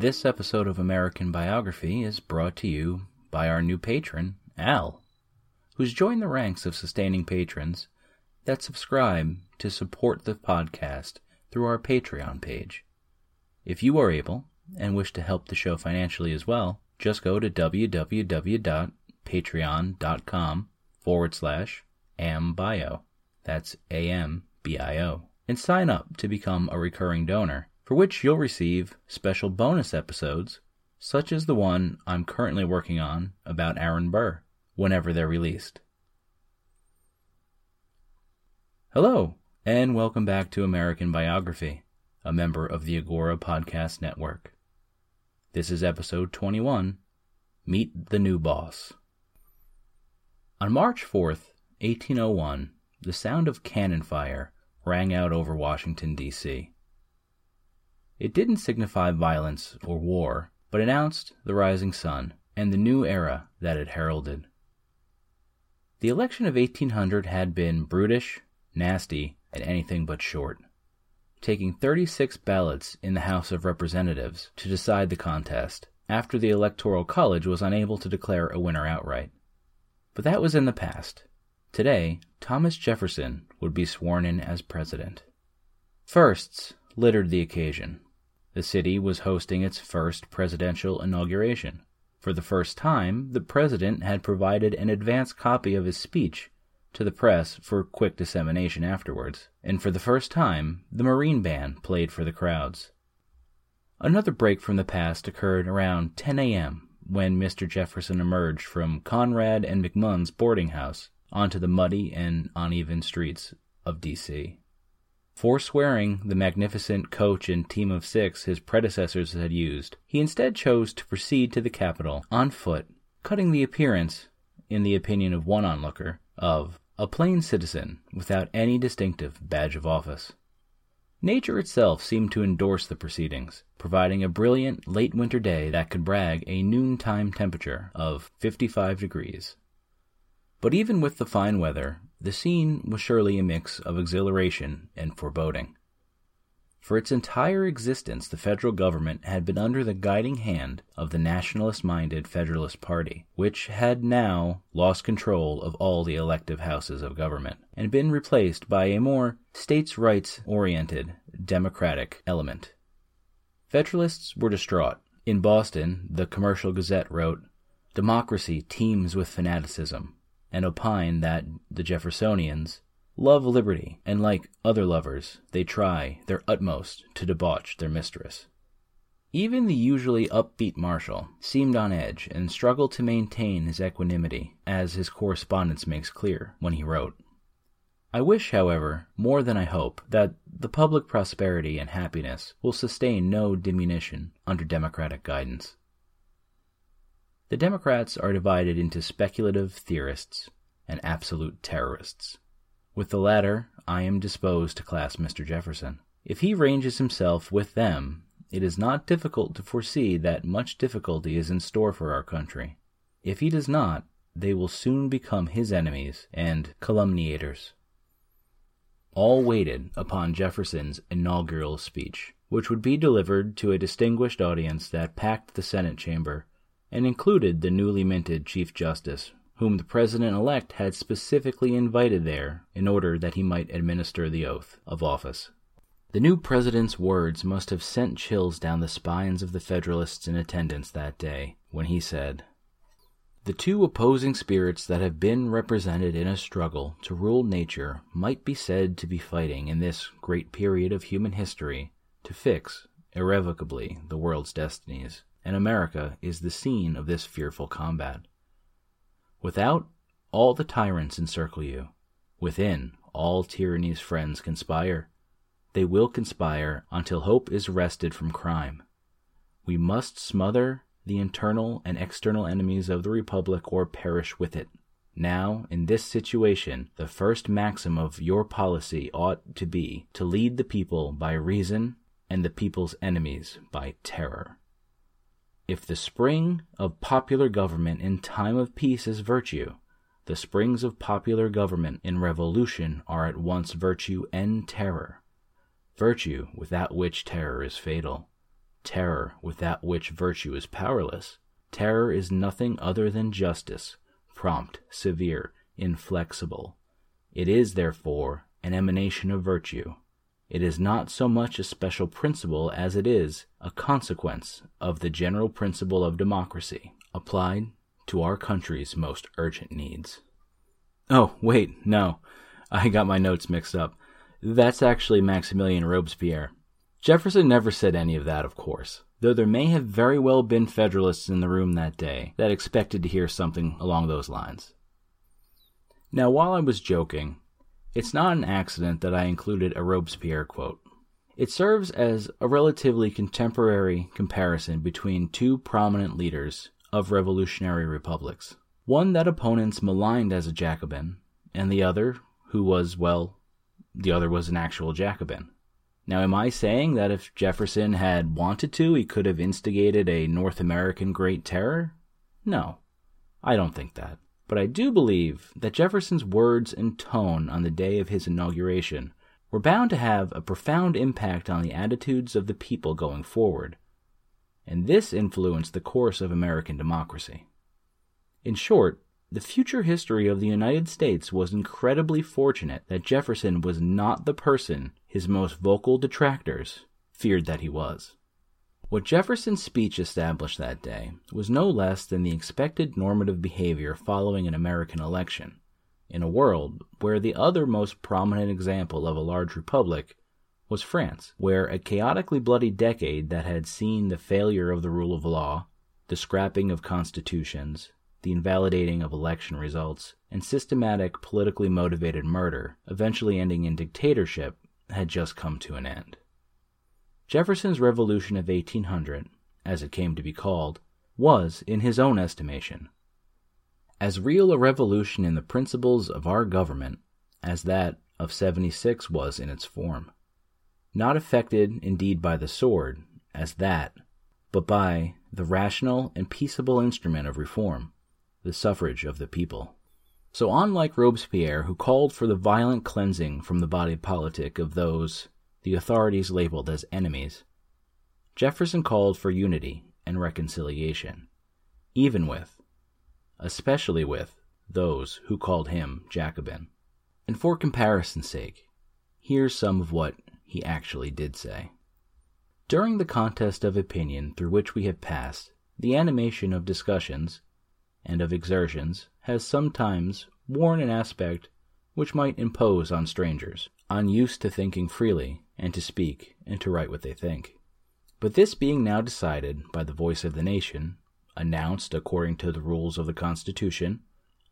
This episode of American Biography is brought to you by our new patron, Al, who's joined the ranks of sustaining patrons that subscribe to support the podcast through our Patreon page. If you are able and wish to help the show financially as well, just go to www.patreon.com forward slash ambio. That's A-M-B-I-O. And sign up to become a recurring donor, for which you'll receive special bonus episodes, such as the one I'm currently working on about Aaron Burr, whenever they're released. Hello, and welcome back to American Biography, a member of the Agora Podcast Network. This is episode 21 Meet the New Boss. On March 4th, 1801, the sound of cannon fire rang out over Washington, D.C. It didn't signify violence or war, but announced the rising sun and the new era that it heralded. The election of 1800 had been brutish, nasty, and anything but short, taking 36 ballots in the House of Representatives to decide the contest after the Electoral College was unable to declare a winner outright. But that was in the past. Today, Thomas Jefferson would be sworn in as president. Firsts littered the occasion. The city was hosting its first presidential inauguration. For the first time, the president had provided an advance copy of his speech to the press for quick dissemination afterwards, and for the first time, the Marine Band played for the crowds. Another break from the past occurred around 10 a.m. when Mr. Jefferson emerged from Conrad and McMunn's boarding house onto the muddy and uneven streets of D.C. Forswearing the magnificent coach and team of six his predecessors had used, he instead chose to proceed to the capital on foot, cutting the appearance, in the opinion of one onlooker, of a plain citizen without any distinctive badge of office. Nature itself seemed to endorse the proceedings, providing a brilliant late winter day that could brag a noontime temperature of 55 degrees. But even with the fine weather, the scene was surely a mix of exhilaration and foreboding. For its entire existence, the federal government had been under the guiding hand of the nationalist minded Federalist Party, which had now lost control of all the elective houses of government and been replaced by a more states' rights oriented Democratic element. Federalists were distraught. In Boston, the Commercial Gazette wrote, Democracy teems with fanaticism, and opine that the Jeffersonians love liberty, and like other lovers, they try their utmost to debauch their mistress. Even the usually upbeat Marshall seemed on edge and struggled to maintain his equanimity, as his correspondence makes clear when he wrote. I wish, however, more than I hope, that the public prosperity and happiness will sustain no diminution under Democratic guidance. The Democrats are divided into speculative theorists and absolute terrorists. With the latter, I am disposed to class Mr. Jefferson. If he ranges himself with them, it is not difficult to foresee that much difficulty is in store for our country. If he does not, they will soon become his enemies and calumniators. All waited upon Jefferson's inaugural speech, which would be delivered to a distinguished audience that packed the Senate chamber and included the newly minted Chief Justice, whom the President elect had specifically invited there in order that he might administer the oath of office. The new President's words must have sent chills down the spines of the Federalists in attendance that day when he said, The two opposing spirits that have been represented in a struggle to rule nature might be said to be fighting in this great period of human history to fix irrevocably the world's destinies and America is the scene of this fearful combat. Without, all the tyrants encircle you. Within, all tyranny's friends conspire. They will conspire until hope is wrested from crime. We must smother the internal and external enemies of the Republic or perish with it. Now, in this situation, the first maxim of your policy ought to be to lead the people by reason and the people's enemies by terror. If the spring of popular government in time of peace is virtue, the springs of popular government in revolution are at once virtue and terror. Virtue without which terror is fatal. Terror without which virtue is powerless. Terror is nothing other than justice, prompt, severe, inflexible. It is, therefore, an emanation of virtue. It is not so much a special principle as it is a consequence of the general principle of democracy applied to our country's most urgent needs. Oh, wait, no. I got my notes mixed up. That's actually Maximilian Robespierre. Jefferson never said any of that, of course, though there may have very well been Federalists in the room that day that expected to hear something along those lines. Now, while I was joking, it's not an accident that I included a Robespierre quote. It serves as a relatively contemporary comparison between two prominent leaders of revolutionary republics. One that opponents maligned as a Jacobin, and the other who was, well, the other was an actual Jacobin. Now, am I saying that if Jefferson had wanted to, he could have instigated a North American Great Terror? No, I don't think that. But I do believe that Jefferson's words and tone on the day of his inauguration were bound to have a profound impact on the attitudes of the people going forward, and this influenced the course of American democracy. In short, the future history of the United States was incredibly fortunate that Jefferson was not the person his most vocal detractors feared that he was. What Jefferson's speech established that day was no less than the expected normative behavior following an American election, in a world where the other most prominent example of a large republic was France, where a chaotically bloody decade that had seen the failure of the rule of law, the scrapping of constitutions, the invalidating of election results, and systematic politically motivated murder, eventually ending in dictatorship, had just come to an end. Jefferson's Revolution of 1800, as it came to be called, was, in his own estimation, as real a revolution in the principles of our government as that of 76 was in its form. Not effected, indeed, by the sword, as that, but by the rational and peaceable instrument of reform, the suffrage of the people. So, unlike Robespierre, who called for the violent cleansing from the body politic of those the authorities labeled as enemies, Jefferson called for unity and reconciliation, even with, especially with, those who called him Jacobin. And for comparison's sake, here's some of what he actually did say. During the contest of opinion through which we have passed, the animation of discussions and of exertions has sometimes worn an aspect which might impose on strangers, unused to thinking freely and to speak and to write what they think. But this being now decided by the voice of the nation, announced according to the rules of the Constitution,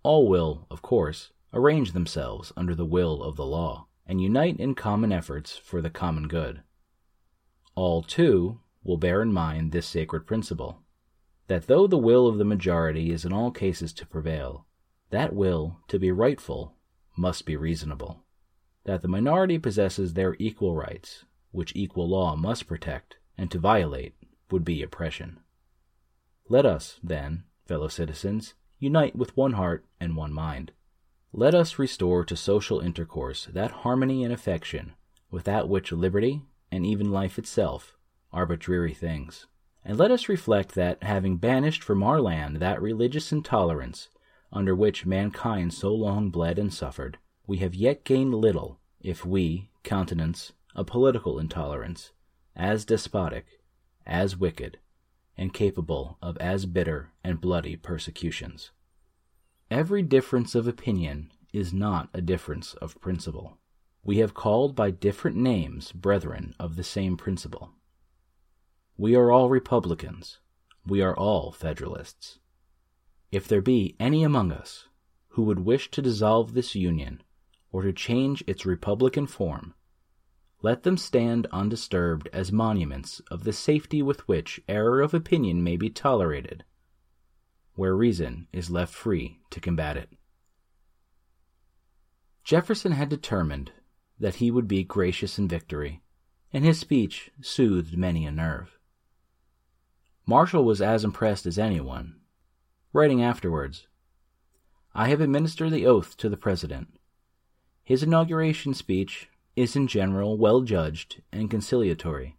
all will, of course, arrange themselves under the will of the law, and unite in common efforts for the common good. All, too, will bear in mind this sacred principle that though the will of the majority is in all cases to prevail, that will, to be rightful, must be reasonable that the minority possesses their equal rights, which equal law must protect, and to violate would be oppression. Let us, then, fellow citizens, unite with one heart and one mind. Let us restore to social intercourse that harmony and affection without which liberty and even life itself are but dreary things. And let us reflect that, having banished from our land that religious intolerance under which mankind so long bled and suffered, we have yet gained little if we countenance a political intolerance as despotic, as wicked, and capable of as bitter and bloody persecutions. Every difference of opinion is not a difference of principle. We have called by different names brethren of the same principle. We are all Republicans. We are all Federalists. If there be any among us who would wish to dissolve this Union or to change its Republican form, let them stand undisturbed as monuments of the safety with which error of opinion may be tolerated, where reason is left free to combat it. Jefferson had determined that he would be gracious in victory, and his speech soothed many a nerve. Marshall was as impressed as anyone, writing afterwards, I have administered the oath to the President. His inauguration speech is in general well judged and conciliatory.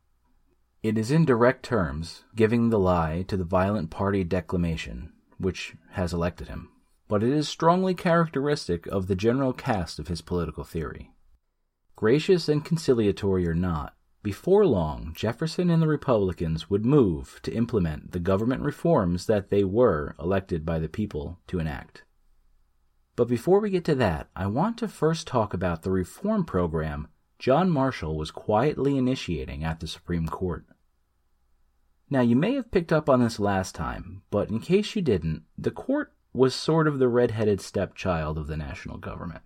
It is in direct terms giving the lie to the violent party declamation which has elected him, but it is strongly characteristic of the general cast of his political theory. Gracious and conciliatory or not, before long Jefferson and the Republicans would move to implement the government reforms that they were elected by the people to enact. But before we get to that, I want to first talk about the reform program John Marshall was quietly initiating at the Supreme Court. Now, you may have picked up on this last time, but in case you didn't, the court was sort of the red-headed stepchild of the national government.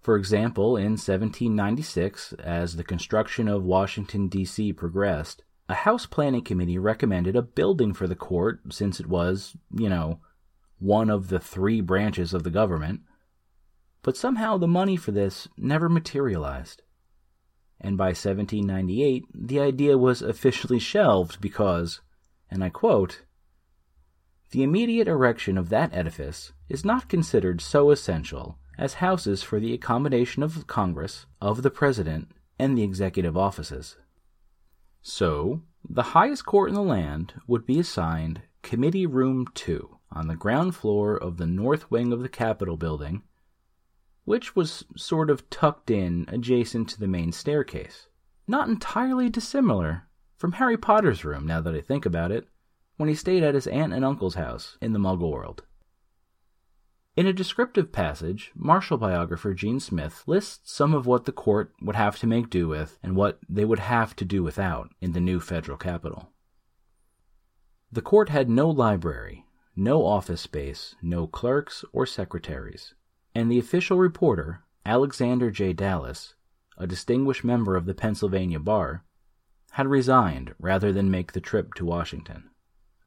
For example, in 1796, as the construction of Washington, D.C. progressed, a House Planning Committee recommended a building for the court since it was, you know, one of the three branches of the government but somehow the money for this never materialized. And by 1798, the idea was officially shelved because, and I quote, the immediate erection of that edifice is not considered so essential as houses for the accommodation of Congress, of the President, and the executive offices. So, the highest court in the land would be assigned Committee Room 2 on the ground floor of the north wing of the Capitol building which was sort of tucked in adjacent to the main staircase. Not entirely dissimilar from Harry Potter's room, now that I think about it, when he stayed at his aunt and uncle's house in the Muggle world. In a descriptive passage, Marshall biographer Jean Smith lists some of what the court would have to make do with and what they would have to do without in the new federal capital. The court had no library, no office space, no clerks or secretaries and the official reporter, Alexander J. Dallas, a distinguished member of the Pennsylvania bar, had resigned rather than make the trip to Washington.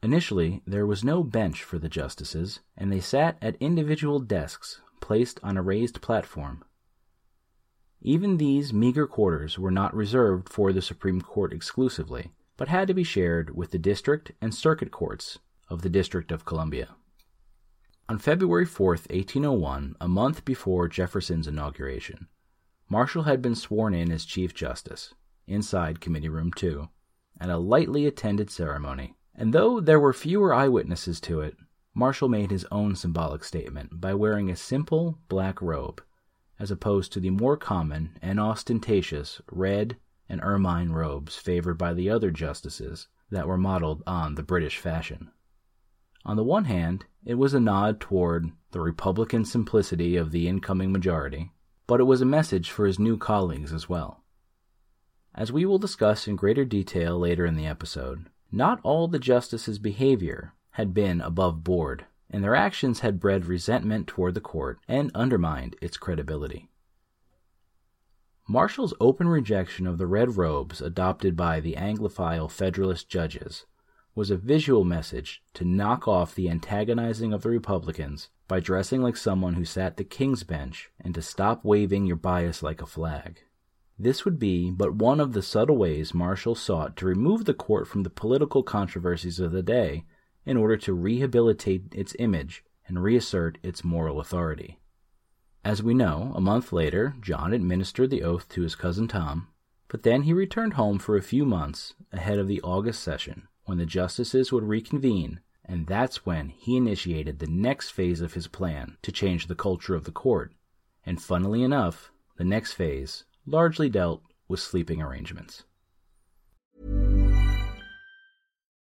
Initially, there was no bench for the justices, and they sat at individual desks placed on a raised platform. Even these meager quarters were not reserved for the Supreme Court exclusively, but had to be shared with the district and circuit courts of the District of Columbia. On February 4, 1801, a month before Jefferson's inauguration, Marshall had been sworn in as Chief Justice, inside Committee Room 2, at a lightly attended ceremony. And though there were fewer eyewitnesses to it, Marshall made his own symbolic statement by wearing a simple black robe, as opposed to the more common and ostentatious red and ermine robes favored by the other justices that were modeled on the British fashion. On the one hand, it was a nod toward the Republican simplicity of the incoming majority, but it was a message for his new colleagues as well. As we will discuss in greater detail later in the episode, not all the justices' behavior had been above board, and their actions had bred resentment toward the court and undermined its credibility. Marshall's open rejection of the red robes adopted by the Anglophile Federalist judges was a visual message to knock off the antagonizing of the Republicans by dressing like someone who sat the king's bench and to stop waving your bias like a flag. This would be but one of the subtle ways Marshall sought to remove the court from the political controversies of the day in order to rehabilitate its image and reassert its moral authority. As we know, a month later, John administered the oath to his cousin Tom, but then he returned home for a few months ahead of the August session, when the justices would reconvene, and that's when he initiated the next phase of his plan to change the culture of the court. And funnily enough, the next phase largely dealt with sleeping arrangements.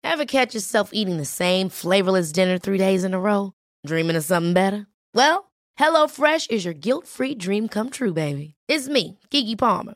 Ever catch yourself eating the same flavorless dinner three days in a row? Dreaming of something better? Well, HelloFresh is your guilt free dream come true, baby. It's me, Keke Palmer.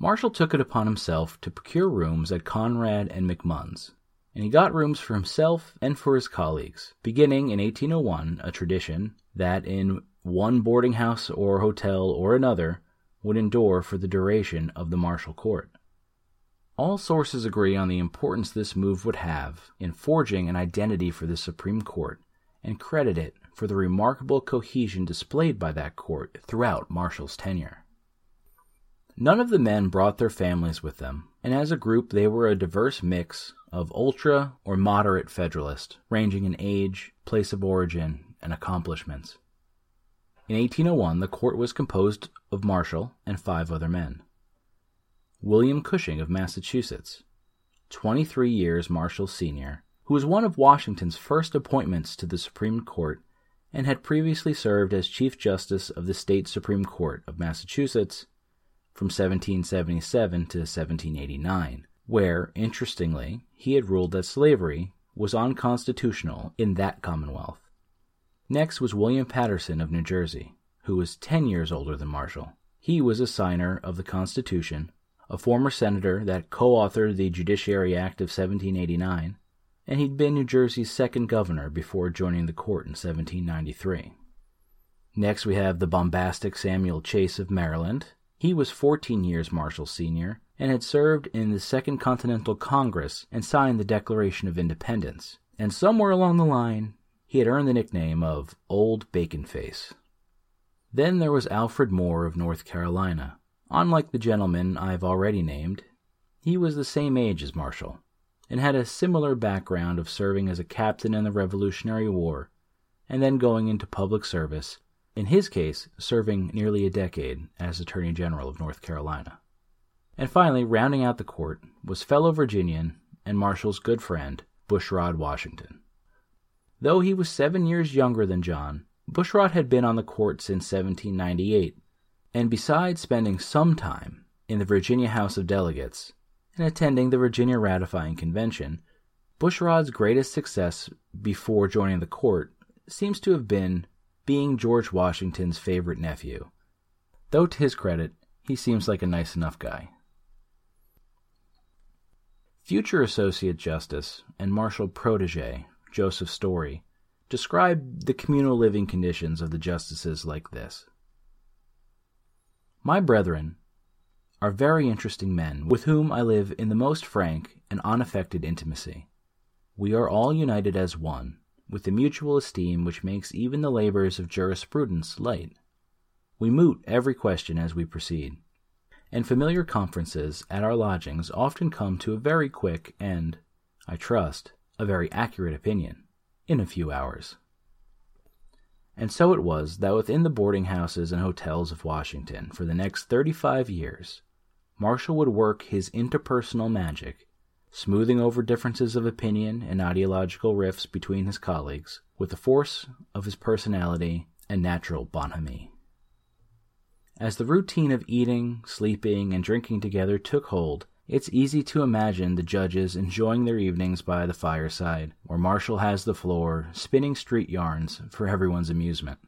Marshall took it upon himself to procure rooms at Conrad and McMunn's, and he got rooms for himself and for his colleagues, beginning in 1801 a tradition that in one boarding house or hotel or another would endure for the duration of the Marshall Court. All sources agree on the importance this move would have in forging an identity for the Supreme Court and credit it for the remarkable cohesion displayed by that court throughout Marshall's tenure. None of the men brought their families with them, and as a group they were a diverse mix of ultra or moderate Federalist, ranging in age, place of origin, and accomplishments. In 1801, the court was composed of Marshall and five other men. William Cushing of Massachusetts, 23 years Marshall senior, who was one of Washington's first appointments to the Supreme Court and had previously served as Chief Justice of the State Supreme Court of Massachusetts from 1777 to 1789, where, interestingly, he had ruled that slavery was unconstitutional in that Commonwealth. Next was William Paterson of New Jersey, who was 10 years older than Marshall. He was a signer of the Constitution, a former senator that co authored the Judiciary Act of 1789, and he'd been New Jersey's second governor before joining the court in 1793. Next, we have the bombastic Samuel Chase of Maryland. He was 14 years Marshall's senior and had served in the Second Continental Congress and signed the Declaration of Independence. And somewhere along the line, he had earned the nickname of Old Bacon Face. Then there was Alfred Moore of North Carolina. Unlike the gentleman I've already named, he was the same age as Marshall, and had a similar background of serving as a captain in the Revolutionary War, and then going into public service, in his case, serving nearly a decade as Attorney General of North Carolina. And finally, rounding out the court, was fellow Virginian and Marshall's good friend, Bushrod Washington. Though he was seven years younger than John, Bushrod had been on the court since 1798, and besides spending some time in the Virginia House of Delegates and attending the Virginia Ratifying Convention, Bushrod's greatest success before joining the court seems to have been being George Washington's favorite nephew. Though to his credit, he seems like a nice enough guy. Future Associate Justice and Marshall protege Joseph Story described the communal living conditions of the justices like this My brethren are very interesting men with whom I live in the most frank and unaffected intimacy. We are all united as one, with the mutual esteem which makes even the labors of jurisprudence light. We moot every question as we proceed, and familiar conferences at our lodgings often come to a very quick and, I trust, a very accurate opinion in a few hours. And so it was that within the boarding houses and hotels of Washington for the next 35 years, Marshall would work his interpersonal magic, smoothing over differences of opinion and ideological rifts between his colleagues with the force of his personality and natural bonhomie. As the routine of eating, sleeping, and drinking together took hold, it's easy to imagine the judges enjoying their evenings by the fireside, where Marshall has the floor, spinning street yarns for everyone's amusement.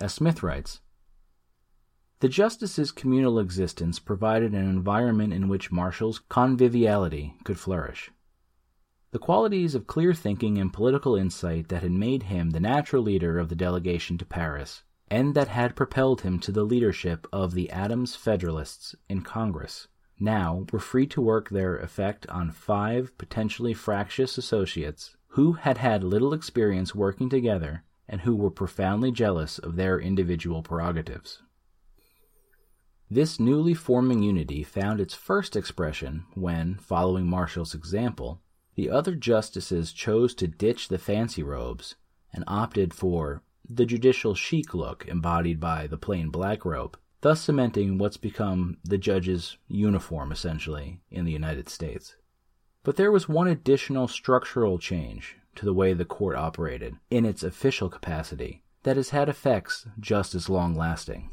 As Smith writes, the justices' communal existence provided an environment in which Marshall's conviviality could flourish. The qualities of clear thinking and political insight that had made him the natural leader of the delegation to Paris, and that had propelled him to the leadership of the Adams Federalists in Congress, now were free to work their effect on five potentially fractious associates who had had little experience working together and who were profoundly jealous of their individual prerogatives. This newly forming unity found its first expression when, following Marshall's example, the other justices chose to ditch the fancy robes and opted for the judicial chic look embodied by the plain black robe, thus cementing what's become the judge's uniform essentially in the United States. But there was one additional structural change to the way the court operated in its official capacity that has had effects just as long lasting.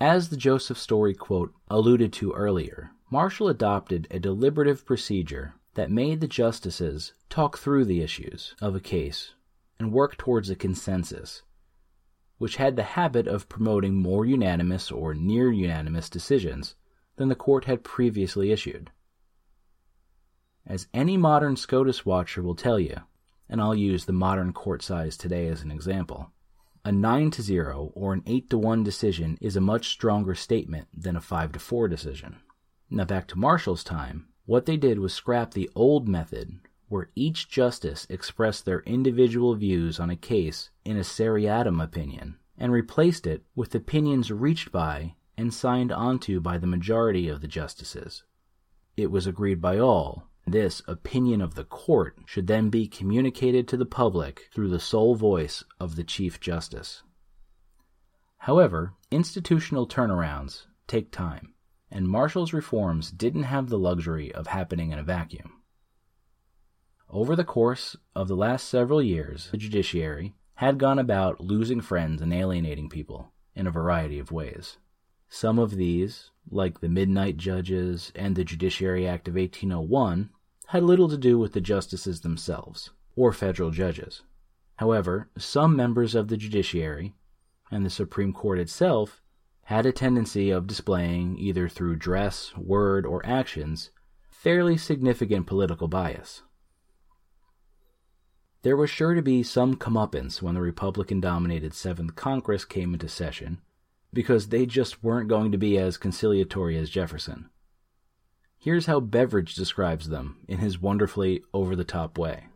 As the Joseph Story quote alluded to earlier, Marshall adopted a deliberative procedure that made the justices talk through the issues of a case and work towards a consensus, which had the habit of promoting more unanimous or near unanimous decisions than the court had previously issued. As any modern SCOTUS watcher will tell you, and I'll use the modern court size today as an example, a 9 to 0 or an 8 to 1 decision is a much stronger statement than a 5 to 4 decision. Now back to Marshall's time, what they did was scrap the old method where each justice expressed their individual views on a case in a seriatim opinion and replaced it with opinions reached by and signed onto by the majority of the justices. It was agreed by all this opinion of the court should then be communicated to the public through the sole voice of the Chief Justice. However, institutional turnarounds take time, and Marshall's reforms didn't have the luxury of happening in a vacuum. Over the course of the last several years, the judiciary had gone about losing friends and alienating people in a variety of ways. Some of these, like the Midnight Judges and the Judiciary Act of 1801, had little to do with the justices themselves or federal judges. However, some members of the judiciary and the Supreme Court itself had a tendency of displaying, either through dress, word, or actions, fairly significant political bias. There was sure to be some comeuppance when the Republican dominated 7th Congress came into session, because they just weren't going to be as conciliatory as Jefferson. Here's how Beveridge describes them in his wonderfully over the top way.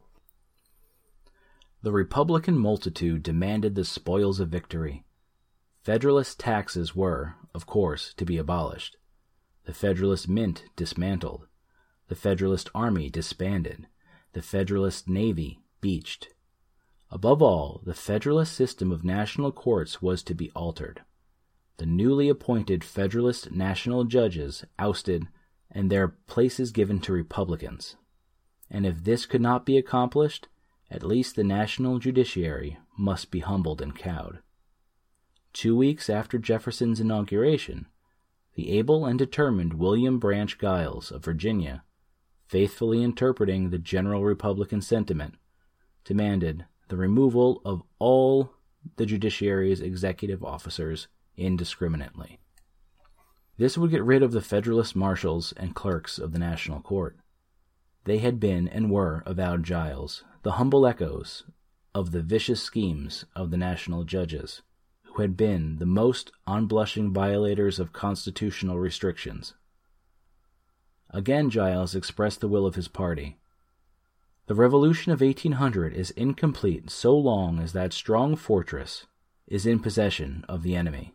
The Republican multitude demanded the spoils of victory. Federalist taxes were, of course, to be abolished, the Federalist Mint dismantled, the Federalist Army disbanded, the Federalist Navy beached. Above all, the Federalist system of national courts was to be altered. The newly appointed Federalist national judges ousted and their places given to Republicans. And if this could not be accomplished, at least the national judiciary must be humbled and cowed. Two weeks after Jefferson's inauguration, the able and determined William Branch Giles of Virginia, faithfully interpreting the general Republican sentiment, demanded the removal of all the judiciary's executive officers indiscriminately. This would get rid of the Federalist marshals and clerks of the National Court. They had been and were, avowed Giles, the humble echoes of the vicious schemes of the national judges, who had been the most unblushing violators of constitutional restrictions. Again, Giles expressed the will of his party. The Revolution of 1800 is incomplete so long as that strong fortress is in possession of the enemy.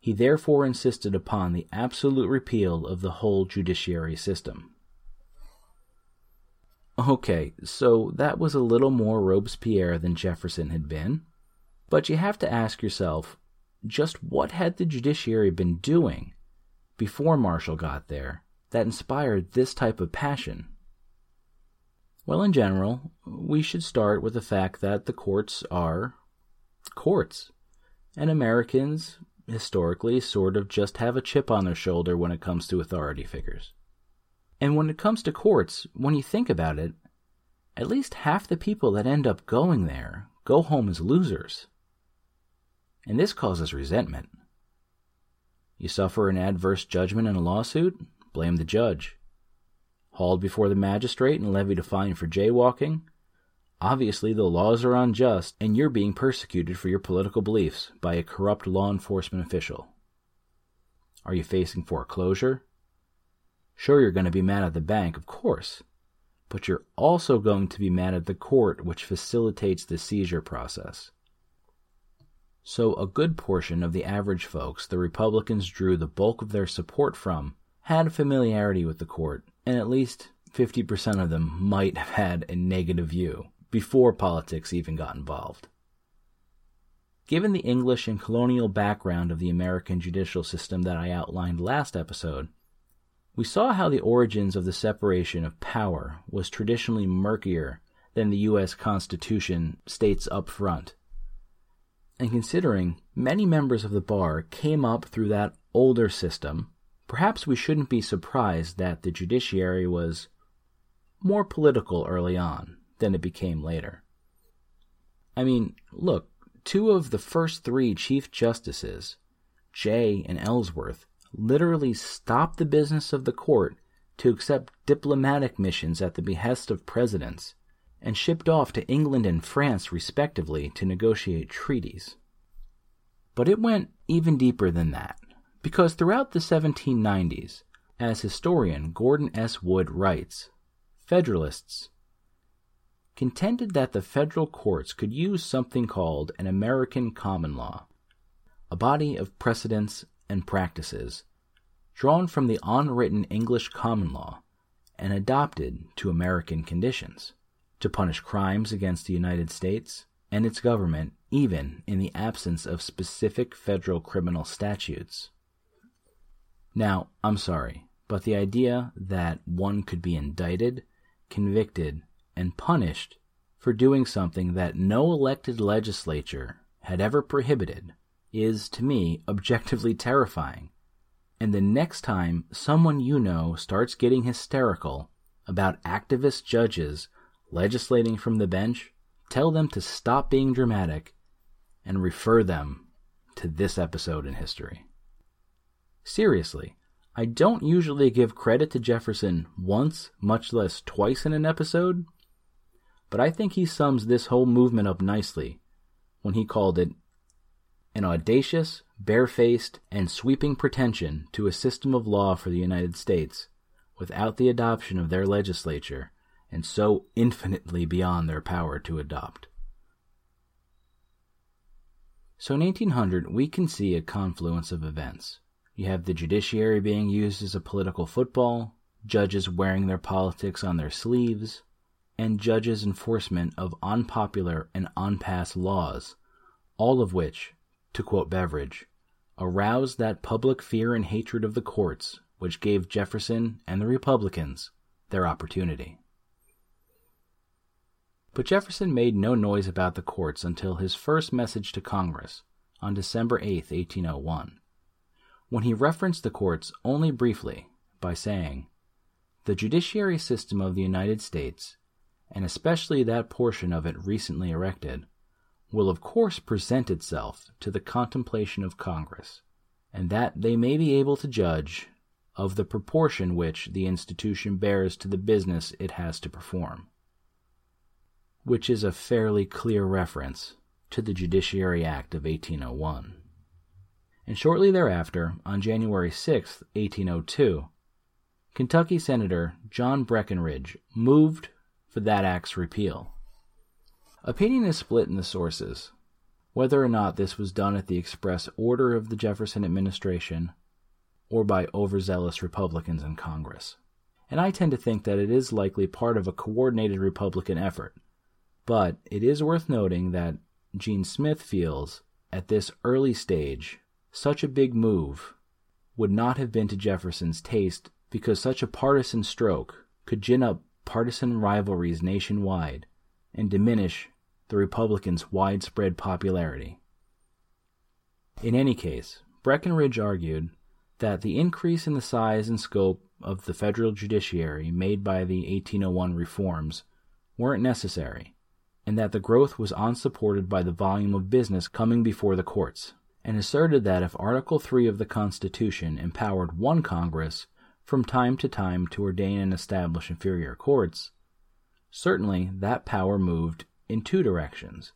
He therefore insisted upon the absolute repeal of the whole judiciary system. Okay, so that was a little more Robespierre than Jefferson had been, but you have to ask yourself just what had the judiciary been doing before Marshall got there that inspired this type of passion? Well, in general, we should start with the fact that the courts are courts, and Americans historically sort of just have a chip on their shoulder when it comes to authority figures. And when it comes to courts, when you think about it, at least half the people that end up going there go home as losers. And this causes resentment. You suffer an adverse judgment in a lawsuit? Blame the judge. Hauled before the magistrate and levied a fine for jaywalking? Obviously, the laws are unjust, and you're being persecuted for your political beliefs by a corrupt law enforcement official. Are you facing foreclosure? Sure, you're going to be mad at the bank, of course, but you're also going to be mad at the court which facilitates the seizure process. So, a good portion of the average folks the Republicans drew the bulk of their support from had familiarity with the court, and at least 50% of them might have had a negative view before politics even got involved. Given the English and colonial background of the American judicial system that I outlined last episode, we saw how the origins of the separation of power was traditionally murkier than the U.S. Constitution states up front. And considering many members of the bar came up through that older system, perhaps we shouldn't be surprised that the judiciary was more political early on than it became later. I mean, look, two of the first three Chief Justices, Jay and Ellsworth, literally stopped the business of the court to accept diplomatic missions at the behest of presidents and shipped off to England and France, respectively, to negotiate treaties. But it went even deeper than that, because throughout the 1790s, as historian Gordon S. Wood writes, Federalists contended that the federal courts could use something called an American common law, a body of precedents and practices drawn from the unwritten English common law and adopted to American conditions to punish crimes against the United States and its government even in the absence of specific federal criminal statutes. Now, I'm sorry, but the idea that one could be indicted, convicted, and punished for doing something that no elected legislature had ever prohibited is, to me, objectively terrifying. And the next time someone you know starts getting hysterical about activist judges legislating from the bench, tell them to stop being dramatic and refer them to this episode in history. Seriously, I don't usually give credit to Jefferson once, much less twice in an episode, but I think he sums this whole movement up nicely when he called it an audacious, barefaced, and sweeping pretension to a system of law for the United States without the adoption of their legislature and so infinitely beyond their power to adopt. So in 1800, we can see a confluence of events. You have the judiciary being used as a political football, judges wearing their politics on their sleeves, and judges' enforcement of unpopular and unpassed laws, all of which, to quote Beveridge, aroused that public fear and hatred of the courts which gave Jefferson and the Republicans their opportunity. But Jefferson made no noise about the courts until his first message to Congress on December 8, 1801, when he referenced the courts only briefly by saying, The judiciary system of the United States and especially that portion of it recently erected, will of course present itself to the contemplation of Congress, and that they may be able to judge of the proportion which the institution bears to the business it has to perform, which is a fairly clear reference to the Judiciary Act of 1801. And shortly thereafter, on January 6, 1802, Kentucky Senator John Breckinridge moved for that act's repeal. Opinion is split in the sources, whether or not this was done at the express order of the Jefferson administration or by overzealous Republicans in Congress. And I tend to think that it is likely part of a coordinated Republican effort. But it is worth noting that Jean Smith feels, at this early stage, such a big move would not have been to Jefferson's taste because such a partisan stroke could gin up partisan rivalries nationwide and diminish the Republicans' widespread popularity. In any case, Breckinridge argued that the increase in the size and scope of the federal judiciary made by the 1801 reforms weren't necessary, and that the growth was unsupported by the volume of business coming before the courts, and asserted that if Article 3 of the Constitution empowered one Congress from time to time to ordain and establish inferior courts, certainly that power moved in two directions,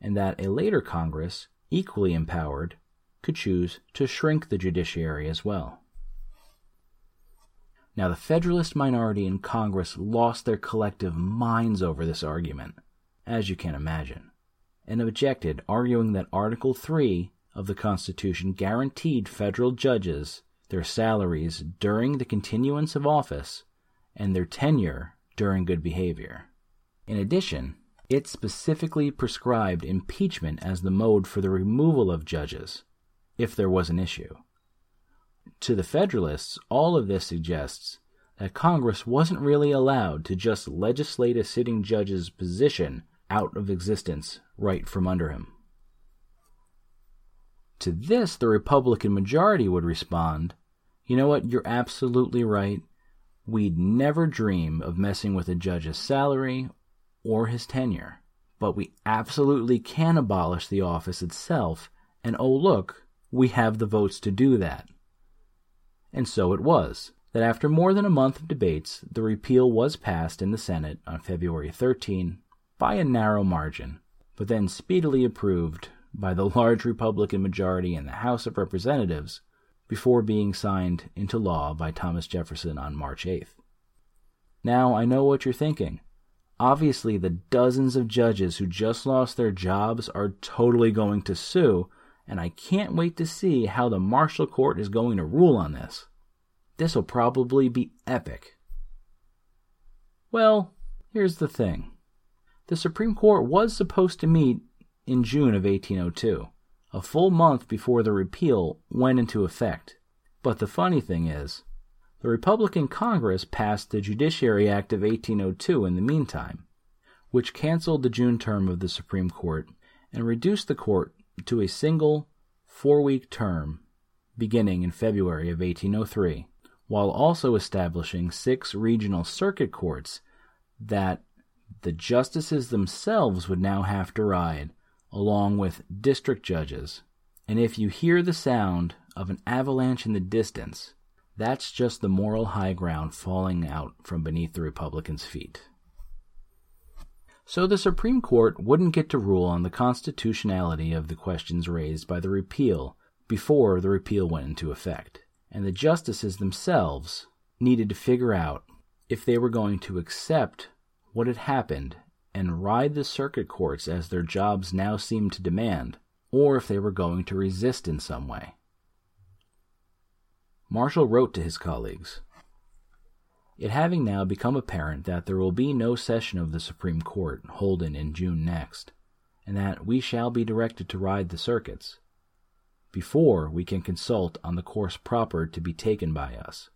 and that a later Congress, equally empowered, could choose to shrink the judiciary as well. Now, the Federalist minority in Congress lost their collective minds over this argument, as you can imagine, and objected, arguing that Article 3 of the Constitution guaranteed federal judges their salaries during the continuance of office and their tenure during good behavior. In addition, it specifically prescribed impeachment as the mode for the removal of judges, if there was an issue. To the Federalists, all of this suggests that Congress wasn't really allowed to just legislate a sitting judge's position out of existence right from under him. To this, the Republican majority would respond, You know what? You're absolutely right. We'd never dream of messing with a judge's salary or his tenure, but we absolutely can abolish the office itself, and oh, look, we have the votes to do that. And so it was that after more than a month of debates, the repeal was passed in the Senate on February 13 by a narrow margin, but then speedily approved by the large Republican majority in the House of Representatives before being signed into law by Thomas Jefferson on March 8th. Now, I know what you're thinking. Obviously, the dozens of judges who just lost their jobs are totally going to sue and I can't wait to see how the Marshall Court is going to rule on this. This will probably be epic. Well, here's the thing the Supreme Court was supposed to meet in June of 1802, a full month before the repeal went into effect. But the funny thing is, the Republican Congress passed the Judiciary Act of 1802 in the meantime, which canceled the June term of the Supreme Court and reduced the court to a single four week term beginning in February of 1803, while also establishing six regional circuit courts that the justices themselves would now have to ride, along with district judges. And if you hear the sound of an avalanche in the distance, that's just the moral high ground falling out from beneath the Republicans' feet. So the Supreme Court wouldn't get to rule on the constitutionality of the questions raised by the repeal before the repeal went into effect, and the justices themselves needed to figure out if they were going to accept what had happened and ride the circuit courts as their jobs now seemed to demand, or if they were going to resist in some way. Marshall wrote to his colleagues it having now become apparent that there will be no session of the Supreme Court holden in June next, and that we shall be directed to ride the circuits, before we can consult on the course proper to be taken by us.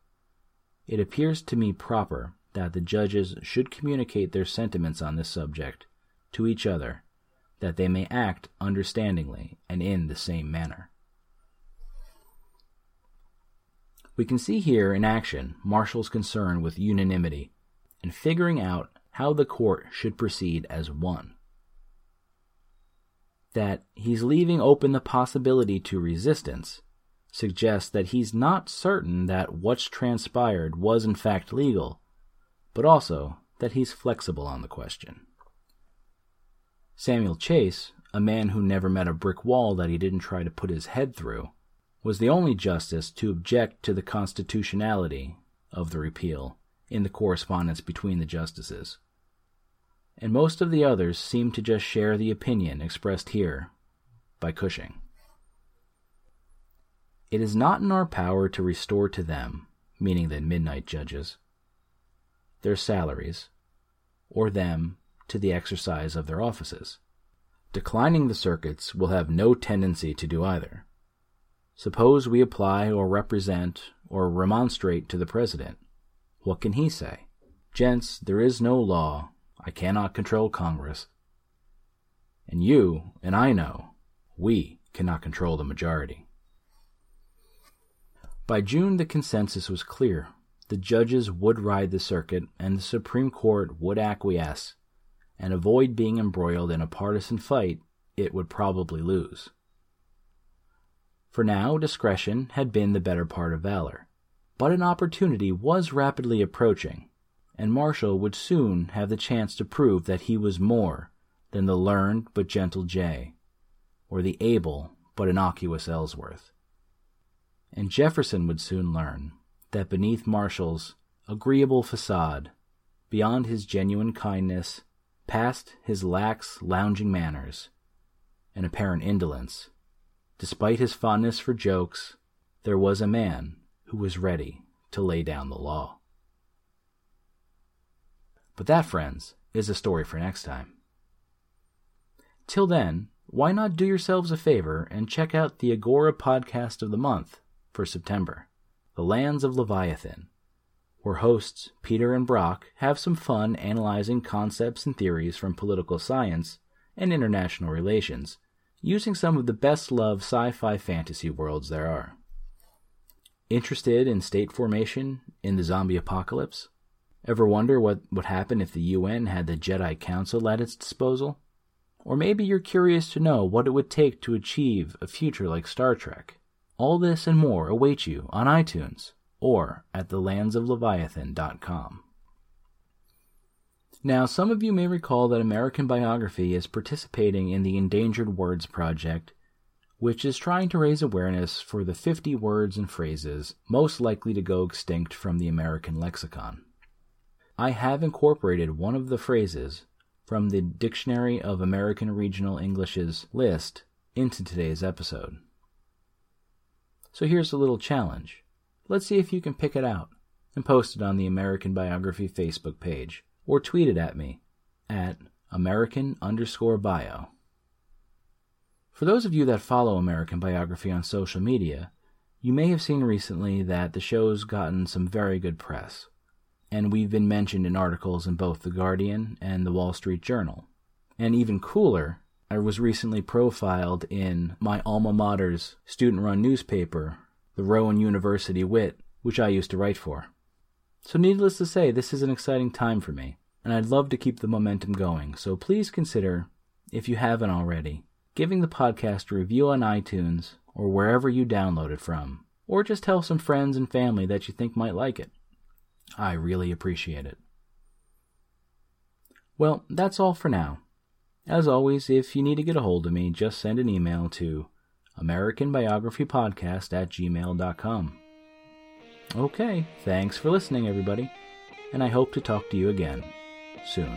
It appears to me proper that the judges should communicate their sentiments on this subject to each other, that they may act understandingly and in the same manner. We can see here in action Marshall's concern with unanimity and figuring out how the court should proceed as one. That he's leaving open the possibility to resistance suggests that he's not certain that what's transpired was in fact legal, but also that he's flexible on the question. Samuel Chase, a man who never met a brick wall that he didn't try to put his head through, was the only justice to object to the constitutionality of the repeal in the correspondence between the justices. And most of the others seemed to just share the opinion expressed here by Cushing. It is not in our power to restore to them, meaning the midnight judges, their salaries, or them to the exercise of their offices. Declining the circuits will have no tendency to do either. Suppose we apply or represent or remonstrate to the President. What can he say? Gents, there is no law. I cannot control Congress. And you and I know we cannot control the majority. By June, the consensus was clear. The judges would ride the circuit, and the Supreme Court would acquiesce and avoid being embroiled in a partisan fight it would probably lose. For now, discretion had been the better part of valor. But an opportunity was rapidly approaching, and Marshall would soon have the chance to prove that he was more than the learned but gentle Jay, or the able but innocuous Ellsworth. And Jefferson would soon learn that beneath Marshall's agreeable facade, beyond his genuine kindness, past his lax, lounging manners and apparent indolence, despite his fondness for jokes, there was a man who was ready to lay down the law. But that, friends, is a story for next time. Till then, why not do yourselves a favor and check out the Agora podcast of the month for September, The Lands of Leviathan, where hosts Peter and Brock have some fun analyzing concepts and theories from political science and international relations, using some of the best loved sci fi fantasy worlds there are. Interested in state formation in the zombie apocalypse? Ever wonder what would happen if the UN had the Jedi Council at its disposal? Or maybe you're curious to know what it would take to achieve a future like Star Trek. All this and more await you on iTunes or at thelandsofleviathan.com. Now, some of you may recall that American Biography is participating in the Endangered Words Project which is trying to raise awareness for the 50 words and phrases most likely to go extinct from the American lexicon. I have incorporated one of the phrases from the Dictionary of American Regional English's list into today's episode. So here's a little challenge. Let's see if you can pick it out and post it on the American Biography Facebook page or tweet it at me at American underscore bio. For those of you that follow American Biography on social media, you may have seen recently that the show's gotten some very good press, and we've been mentioned in articles in both The Guardian and The Wall Street Journal. And even cooler, I was recently profiled in my alma mater's student run newspaper, the Rowan University Whit, which I used to write for. So, needless to say, this is an exciting time for me, and I'd love to keep the momentum going, so please consider, if you haven't already, giving the podcast a review on iTunes or wherever you download it from, or just tell some friends and family that you think might like it. I really appreciate it. Well, that's all for now. As always, if you need to get a hold of me, just send an email to AmericanBiographyPodcast at gmail.com. Okay, thanks for listening, everybody, and I hope to talk to you again soon.